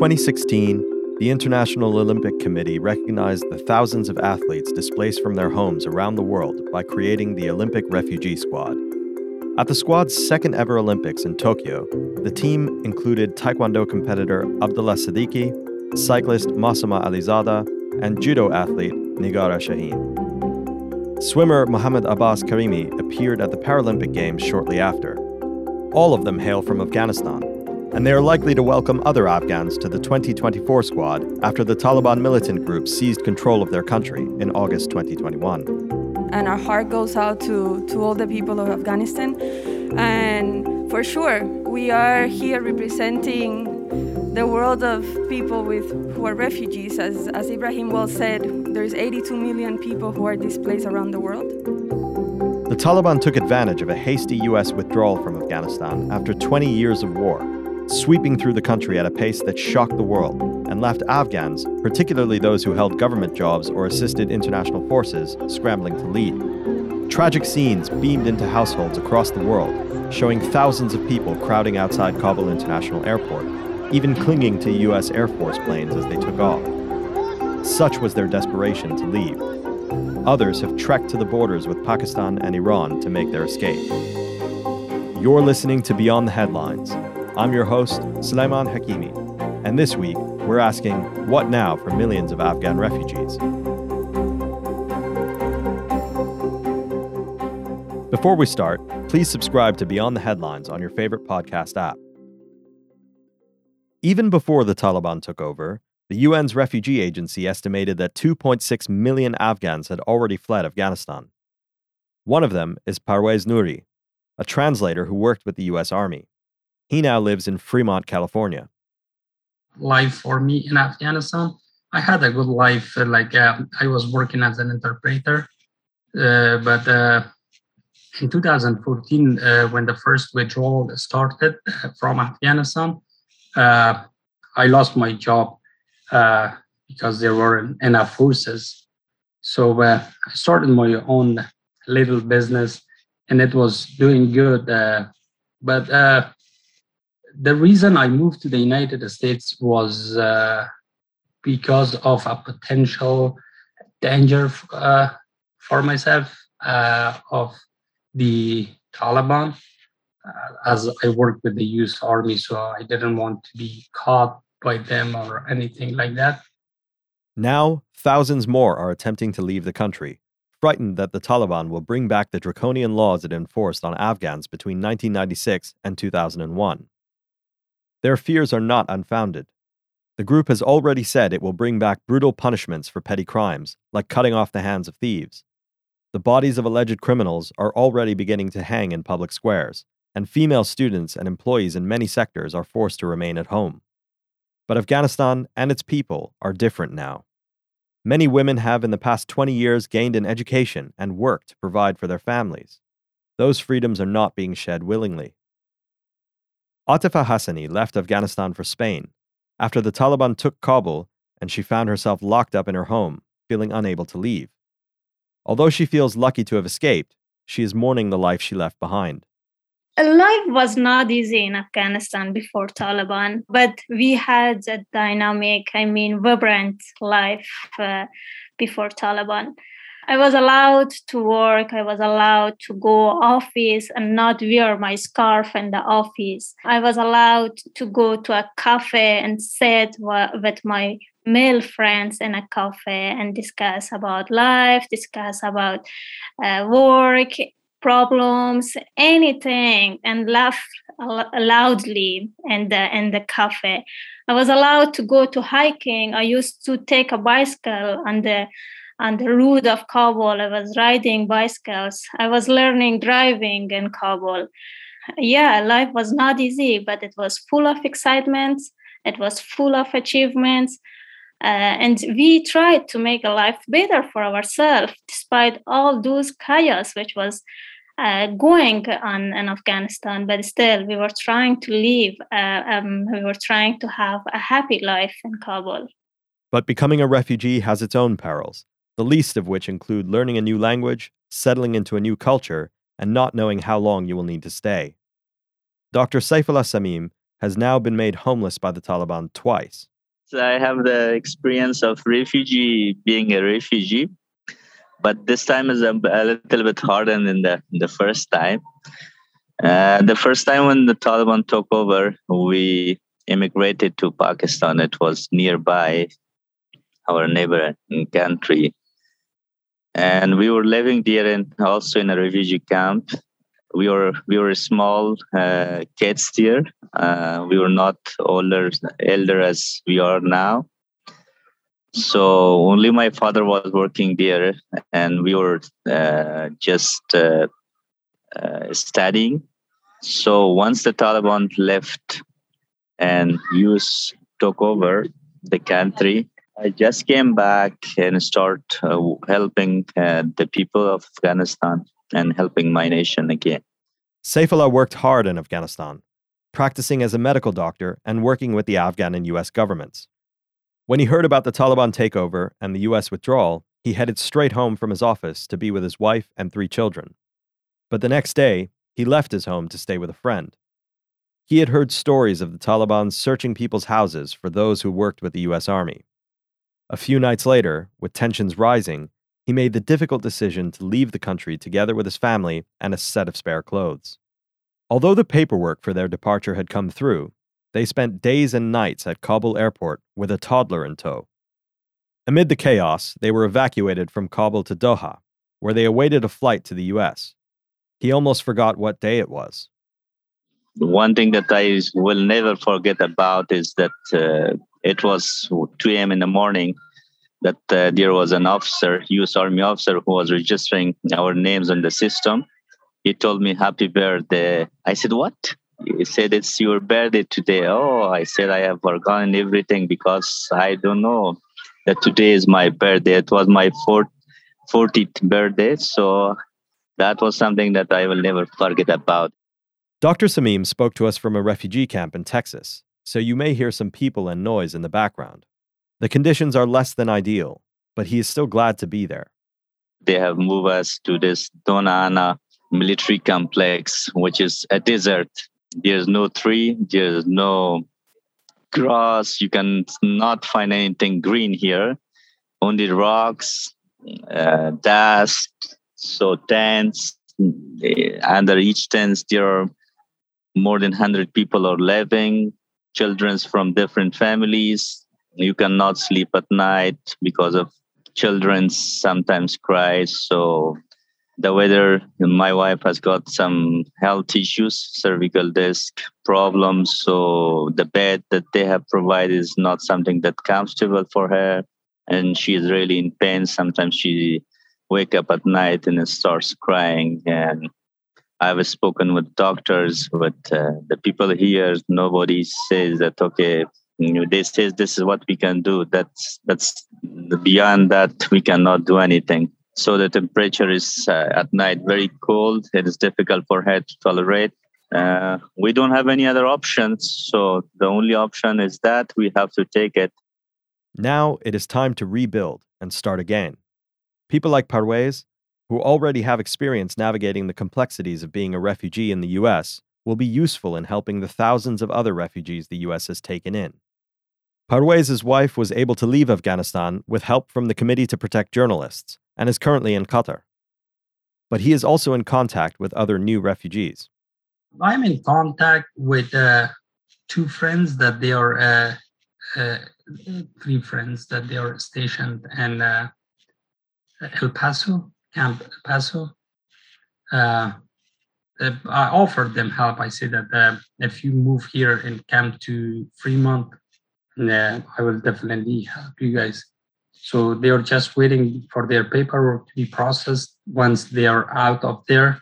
2016, the International Olympic Committee recognized the thousands of athletes displaced from their homes around the world by creating the Olympic Refugee Squad. At the squad's second ever Olympics in Tokyo, the team included Taekwondo competitor Abdullah Sediqi, cyclist Masomah Ali Zada, and judo athlete Nigara Shaheen. Swimmer Mohammad Abbas Karimi appeared at the Paralympic Games shortly after. All of them hail from Afghanistan, and they are likely to welcome other Afghans to the 2024 squad after the Taliban militant group seized control of their country in August 2021. And our heart goes out to, to all the people of Afghanistan. And for sure, we are here representing the world of people with who are refugees. As, as Ibrahim well said, there's 82 million people who are displaced around the world. The Taliban took advantage of a hasty U.S. withdrawal from Afghanistan after 20 years of war sweeping through the country at a pace that shocked the world and left Afghans, particularly those who held government jobs or assisted international forces, scrambling to leave. Tragic scenes beamed into households across the world, showing thousands of people crowding outside Kabul International Airport, even clinging to U.S. Air Force planes as they took off. Such was their desperation to leave. Others have trekked to the borders with Pakistan and Iran to make their escape. You're listening to Beyond the Headlines, I'm your host, Sulaiman Hakemy, and this week we're asking what now for millions of Afghan refugees? Before we start, please subscribe to Beyond the Headlines on your favorite podcast app. Even before the Taliban took over, the UN's refugee agency estimated that 2.6 million Afghans had already fled Afghanistan. One of them is Parwez Nouri, a translator who worked with the US Army. He now lives in Fremont, California. Life for me in Afghanistan, I had a good life. Uh, like uh, I was working as an interpreter, uh, but uh, in 2014, uh, when the first withdrawal started uh, from Afghanistan, I lost my job because there weren't enough forces. So I started my own little business, and it was doing good. but the reason I moved to the United States was uh, because of a potential danger uh, for myself uh, of the Taliban, uh, as I worked with the U.S. Army, so I didn't want to be caught by them or anything like that. Now, thousands more are attempting to leave the country, frightened that the Taliban will bring back the draconian laws it enforced on Afghans between 1996 and 2001. Their fears are not unfounded. The group has already said it will bring back brutal punishments for petty crimes, like cutting off the hands of thieves. The bodies of alleged criminals are already beginning to hang in public squares, and female students and employees in many sectors are forced to remain at home. But Afghanistan and its people are different now. Many women have in the past 20 years gained an education and work to provide for their families. Those freedoms are not being shed willingly. Atifa Hassani left Afghanistan for Spain after the Taliban took Kabul and she found herself locked up in her home, feeling unable to leave. Although she feels lucky to have escaped, she is mourning the life she left behind. Life was not easy in Afghanistan before Taliban, but we had a dynamic, I mean, vibrant life uh, before Taliban. I was allowed to work. I was allowed to go office and not wear my scarf in the office. I was allowed to go to a cafe and sit with my male friends in a cafe and discuss about life, discuss about uh, work, problems, anything, and laugh loudly in the in the cafe. I was allowed to go to hiking. I used to take a bicycle on the on the route of Kabul. I was riding bicycles. I was learning driving in Kabul. Yeah, life was not easy, but it was full of excitement. It was full of achievements. Uh, and we tried to make a life better for ourselves despite all those chaos which was uh, going on in Afghanistan. But still, we were trying to live, uh, um, we were trying to have a happy life in Kabul. But becoming a refugee has its own perils the least of which include learning a new language, settling into a new culture, and not knowing how long you will need to stay. Dr. Saifullah Samim has now been made homeless by the Taliban twice. I have the experience of refugee being a refugee, but this time is a, a little bit harder than the, the first time. Uh, the first time when the Taliban took over, we immigrated to Pakistan. It was nearby our neighbor country. And we were living there and also in a refugee camp we were we were small uh, kids there Uh, we were not older elder as we are now. So only my father was working there, and we were uh, just uh, uh, studying. So once the Taliban left and US took over the country, I just came back and start uh, helping the people of Afghanistan and helping my nation again. Saifullah worked hard in Afghanistan, practicing as a medical doctor and working with the Afghan and US governments. When he heard about the Taliban takeover and the US withdrawal, he headed straight home from his office to be with his wife and three children. But the next day, he left his home to stay with a friend. He had heard stories of the Taliban searching people's houses for those who worked with the US Army. A few nights later, with tensions rising, he made the difficult decision to leave the country together with his family and a set of spare clothes. Although the paperwork for their departure had come through, they spent days and nights at Kabul airport with a toddler in tow. Amid the chaos, they were evacuated from Kabul to Doha, where they awaited a flight to the US. He almost forgot what day it was. One thing that I will never forget about is that uh, it was 2 a.m. in the morning that uh, there was an officer, U.S. Army officer, who was registering our names in the system. He told me, "Happy birthday." I said, "What?" He said, "It's your birthday today." Oh, I said, "I have forgotten everything because I don't know that today is my birthday. It was my fourth, 40th birthday, so that was something that I will never forget about." Dr. Samim spoke to us from a refugee camp in Texas, so you may hear some people and noise in the background. The conditions are less than ideal, but he is still glad to be there. They have moved us to this Dona Ana military complex, which is a desert. There's no tree, there's no grass. You can not find anything green here, only rocks, uh, dust, so tents. Under each tent, there are more than 100 people are living, children from different families. You cannot sleep at night because of children sometimes cry. So the weather my wife has got some health issues cervical disc problems. So the bed that they have provided is not something that comfortable for her. And she is really in pain. Sometimes she wake up at night and starts crying. And i've spoken with doctors but uh, the people here nobody says that okay they this is what we can do. That's that's beyond that we cannot do anything. So the temperature is uh, at night very cold. It is difficult for her to tolerate. Uh, we don't have any other options. So the only option is that we have to take it. Now it is time to rebuild and start again. People like parwez who already have experience navigating the complexities of being a refugee in the us will be useful in helping the thousands of other refugees the US has taken in. Parwez's wife was able to leave Afghanistan with help from the Committee to Protect Journalists and is currently in Qatar. But he is also in contact with other new refugees. I'm in contact with uh, two friends that they are, uh, uh, three friends that they are stationed in uh, El Paso, Camp Paso. Uh, uh, I offered them help. I said that if you move here in camp to Fremont, yeah, I will definitely help you guys. So they are just waiting for their paperwork to be processed. Once they are out of there,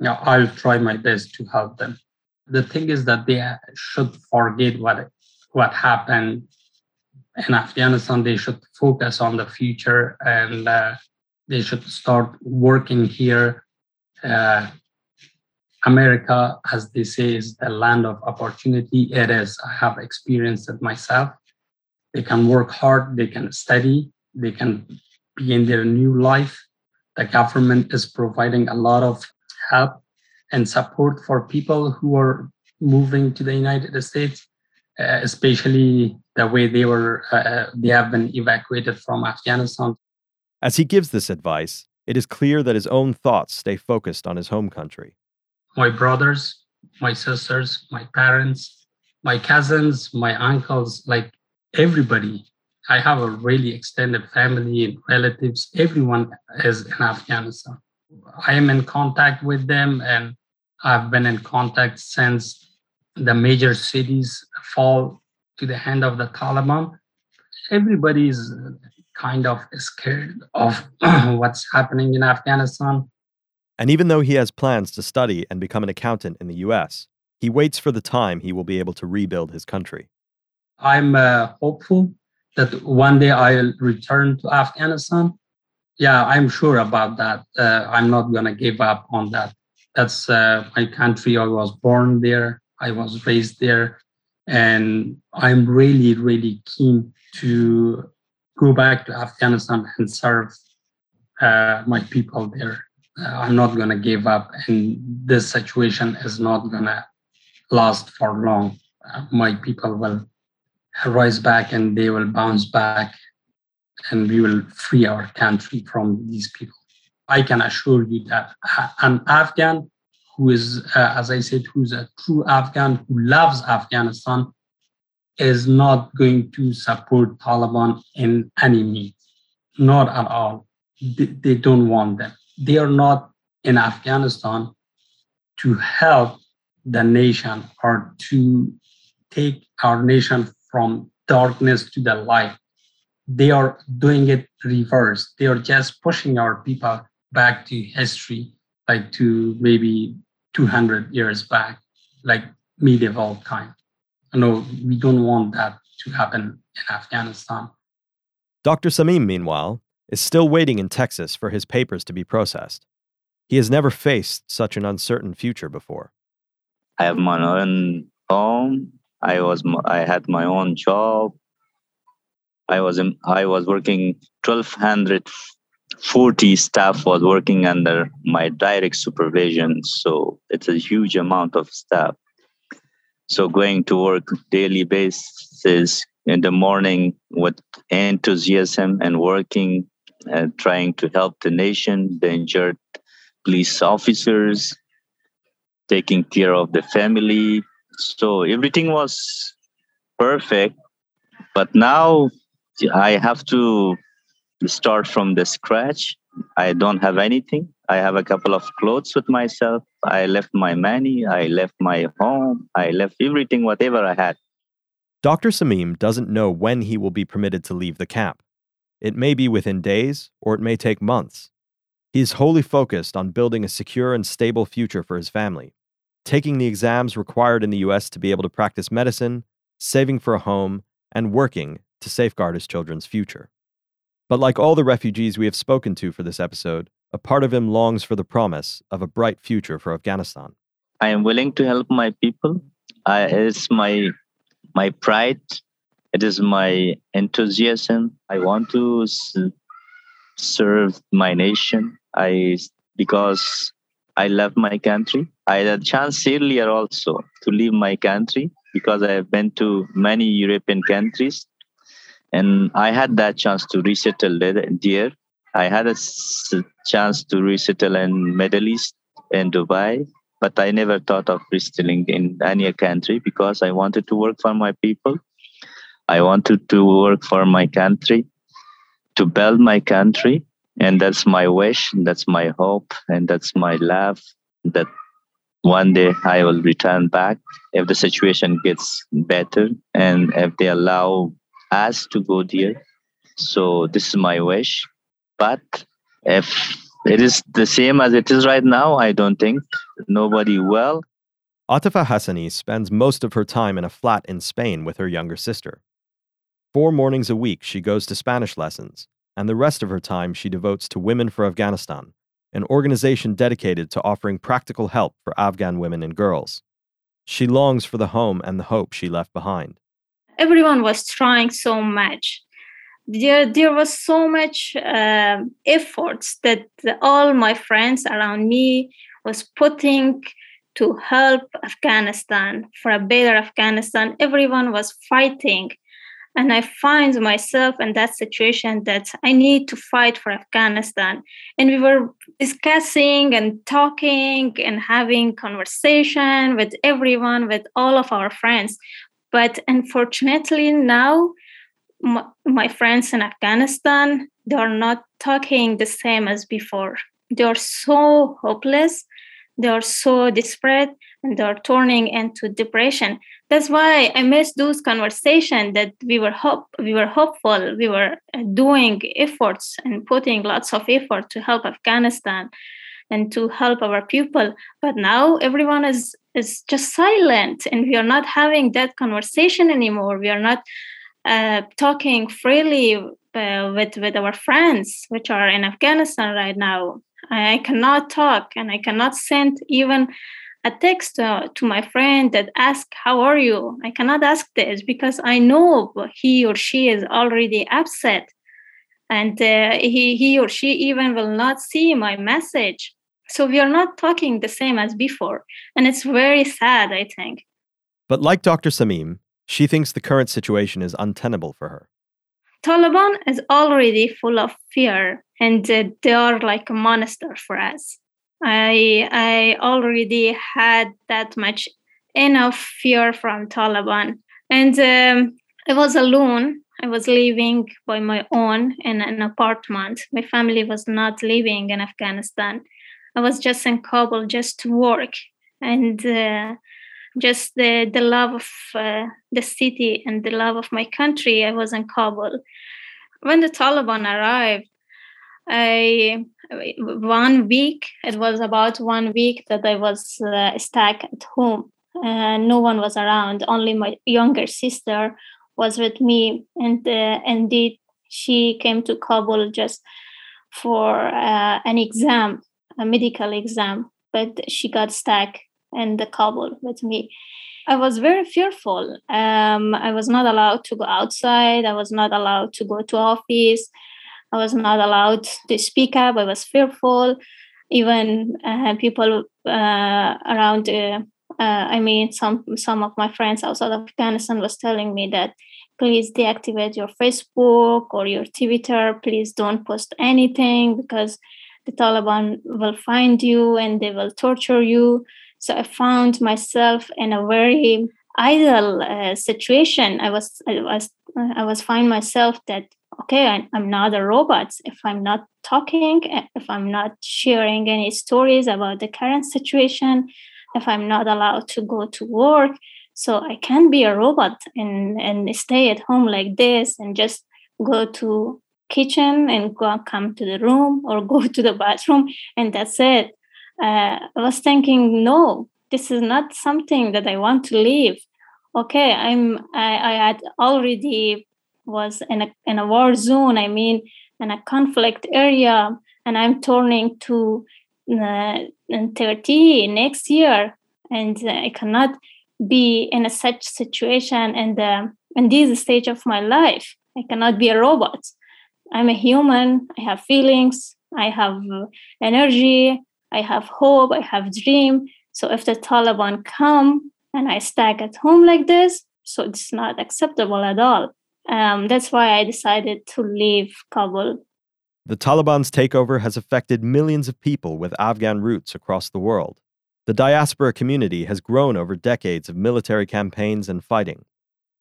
yeah, I'll try my best to help them. The thing is that they should forget what what happened in Afghanistan. They should focus on the future and uh, they should start working here. Uh, America, as they say, is the land of opportunity. It is. I have experienced it myself. They can work hard, they can study, they can be in their new life. The government is providing a lot of help and support for people who are moving to the United States, uh, especially the way they were uh, uh, they have been evacuated from Afghanistan. As he gives this advice, it is clear that his own thoughts stay focused on his home country. My brothers, my sisters, my parents, my cousins, my uncles, like everybody. I have a really extended family and relatives. Everyone is in Afghanistan. I am in contact with them and I've been in contact since the major cities fall to the hand of the Taliban. Everybody is kind of scared of what's happening in Afghanistan. And even though he has plans to study and become an accountant in the US, he waits for the time he will be able to rebuild his country. I'm uh, hopeful that one day I'll return to Afghanistan. Yeah, I'm sure about that. Uh, I'm not going to give up on that. That's uh, my country. I was born there, I was raised there. And I'm really, really keen to go back to Afghanistan and serve uh, my people there. Uh, I'm not going to give up, and this situation is not going to last for long. Uh, my people will rise back and they will bounce back, and we will free our country from these people. I can assure you that an Afghan who is, uh, as I said, who's a true Afghan who loves Afghanistan is not going to support Taliban in any means, not at all. They, don't want them. They are not in Afghanistan to help the nation or to take our nation from darkness to the light. They are doing it reverse. They are just pushing our people back to history, like to maybe 200 years back, like medieval time. No, we don't want that to happen in Afghanistan. Dr. Samim, meanwhile, is still waiting in Texas for his papers to be processed. He has never faced such an uncertain future before. I have my own home. I was I had my own job. I was in, I was working 1240 staff was working under my direct supervision so it's a huge amount of staff so going to work daily basis in the morning with enthusiasm and working and trying to help the nation, the injured police officers, taking care of the family. So everything was perfect. But now I have to start from the scratch. I don't have anything. I have a couple of clothes with myself. I left my money. I left my home. I left everything, whatever I had. Dr. Samim doesn't know when he will be permitted to leave the camp. It may be within days, or it may take months. He is wholly focused on building a secure and stable future for his family, taking the exams required in the U.S. to be able to practice medicine, saving for a home, and working to safeguard his children's future. But like all the refugees we have spoken to for this episode, a part of him longs for the promise of a bright future for Afghanistan. I am willing to help my people. I, it's my my pride. It is my enthusiasm. I want to serve my nation. I because I love my country. I had a chance earlier also to leave my country because I have been to many European countries, and I had that chance to resettle there. I had a chance to resettle in Middle East in Dubai, but I never thought of resettling in any country because I wanted to work for my people. I wanted to work for my country, to build my country, and that's my wish, that's my hope, and that's my love that one day I will return back if the situation gets better and if they allow us to go there. So this is my wish but if it is the same as it is right now, I don't think nobody will. Atifa Hassani spends most of her time in a flat in Spain with her younger sister. Four mornings a week, she goes to Spanish lessons, and the rest of her time she devotes to Women for Afghanistan, an organization dedicated to offering practical help for Afghan women and girls. She longs for the home and the hope she left behind. Everyone was trying so much there there was so much uh, efforts that all my friends around me was putting to help Afghanistan for a better Afghanistan. Everyone was fighting. And I find myself in that situation that I need to fight for Afghanistan. And we were discussing and talking and having conversation with everyone, with all of our friends. But unfortunately, now my, friends in Afghanistan, they are not talking the same as before. They are so hopeless they are so desperate and they are turning into depression. That's why i miss those conversations that we were hope we were hopeful we were uh, doing efforts and putting lots of effort to help afghanistan and to help our people. But now everyone is is just silent and we are not having that conversation anymore. We are not uh, talking freely uh, with with our friends which are in afghanistan right now. I cannot talk and I cannot send even a text uh, to my friend that ask how are you? I cannot ask this because i know he or she is already upset. And uh, he, he or she even will not see my message. So we are not talking the same as before. And it's very sad i think. But like dr samim she thinks the current situation is untenable for her taliban is already full of fear and uh, they are like a monster for us. I I already had that much enough fear from Taliban, and um, I was alone. I was living by my own in an apartment. My family was not living in Afghanistan. I was just in Kabul just to work and uh, just the, the love of uh, the city and the love of my country. I was in Kabul. When the Taliban arrived, I one week it was about one week that I was uh, stuck at home and no one was around. Only my younger sister was with me, and uh, indeed she came to Kabul just for uh, an exam, a medical exam, but she got stuck in the Kabul with me. I was very fearful. Um, I was not allowed to go outside. I was not allowed to go to office. I was not allowed to speak up. I was fearful. Even uh, people uh, around, uh, uh, I mean, some some of my friends outside Afghanistan was telling me that please deactivate your Facebook or your Twitter. Please don't post anything because the Taliban will find you and they will torture you. So I found myself in a very idle uh, situation. I was I was I was find myself that okay, I, I'm not a robot. If I'm not talking, if I'm not sharing any stories about the current situation, if I'm not allowed to go to work, so I can't be a robot and, and stay at home like this and just go to kitchen and go come to the room or go to the bathroom and that's it. Uh, I was thinking, no, this is not something that I want to live. Okay, I'm I, I had already was in a in a war zone. I mean, in a conflict area, and I'm turning to uh, 30 next year, and I cannot be in a such situation and in this stage of my life. I cannot be a robot. I'm a human. I have feelings. I have energy. I have hope. I have dream. So if the Taliban come and I stack at home like this, so it's not acceptable at all. Um, that's why I decided to leave Kabul. The Taliban's takeover has affected millions of people with Afghan roots across the world. The diaspora community has grown over decades of military campaigns and fighting.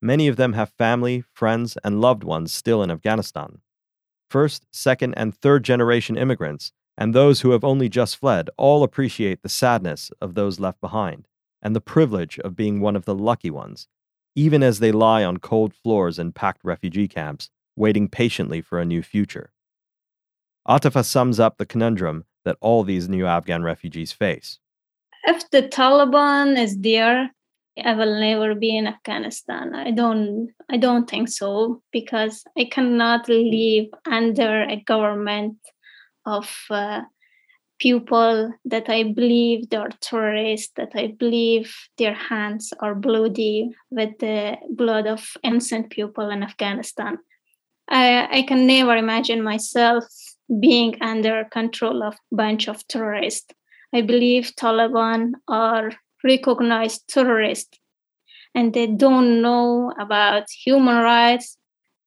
Many of them have family, friends, and loved ones still in Afghanistan. First, second, and third generation immigrants, and those who have only just fled, all appreciate the sadness of those left behind and the privilege of being one of the lucky ones even as they lie on cold floors in packed refugee camps, waiting patiently for a new future. Atifa sums up the conundrum that all these new Afghan refugees face. If the Taliban is there, I will never be in Afghanistan. I don't I don't think so because I cannot live under a government of uh, people that I believe they are terrorists, that I believe their hands are bloody with the blood of innocent people in Afghanistan. I, I can never imagine myself being under control of a bunch of terrorists. I believe Taliban are recognized terrorists and they don't know about human rights.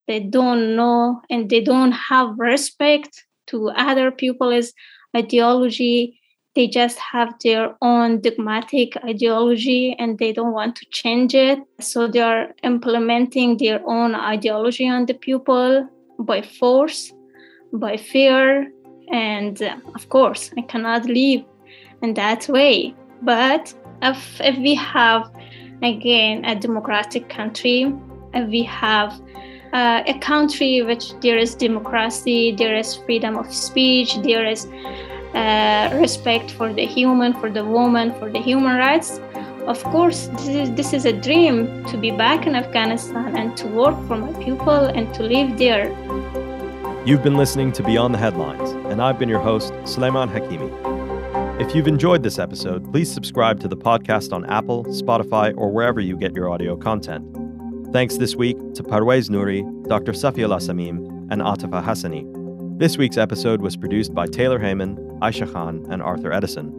They don't know and they don't have respect to other people's ideology. They just have their own dogmatic ideology and they don't want to change it. So they are implementing their own ideology on the people by force, by fear. And uh, of course, I cannot live in that way. But if, if we have, again, a democratic country, if we have uh, a country which there is democracy, there is freedom of speech, there is uh, respect for the human, for the woman, for the human rights. Of course, this is, this is a dream to be back in Afghanistan and to work for my people and to live there. You've been listening to Beyond the Headlines, and I've been your host, Sulaiman Hakemy. If you've enjoyed this episode, please subscribe to the podcast on Apple, Spotify, or wherever you get your audio content. Thanks this week to Parwez Nouri, Dr. Safiullah Samim, and Atifa Hassani. This week's episode was produced by Taylor Heyman, Ayesha Khan, and Arthur Eddyson.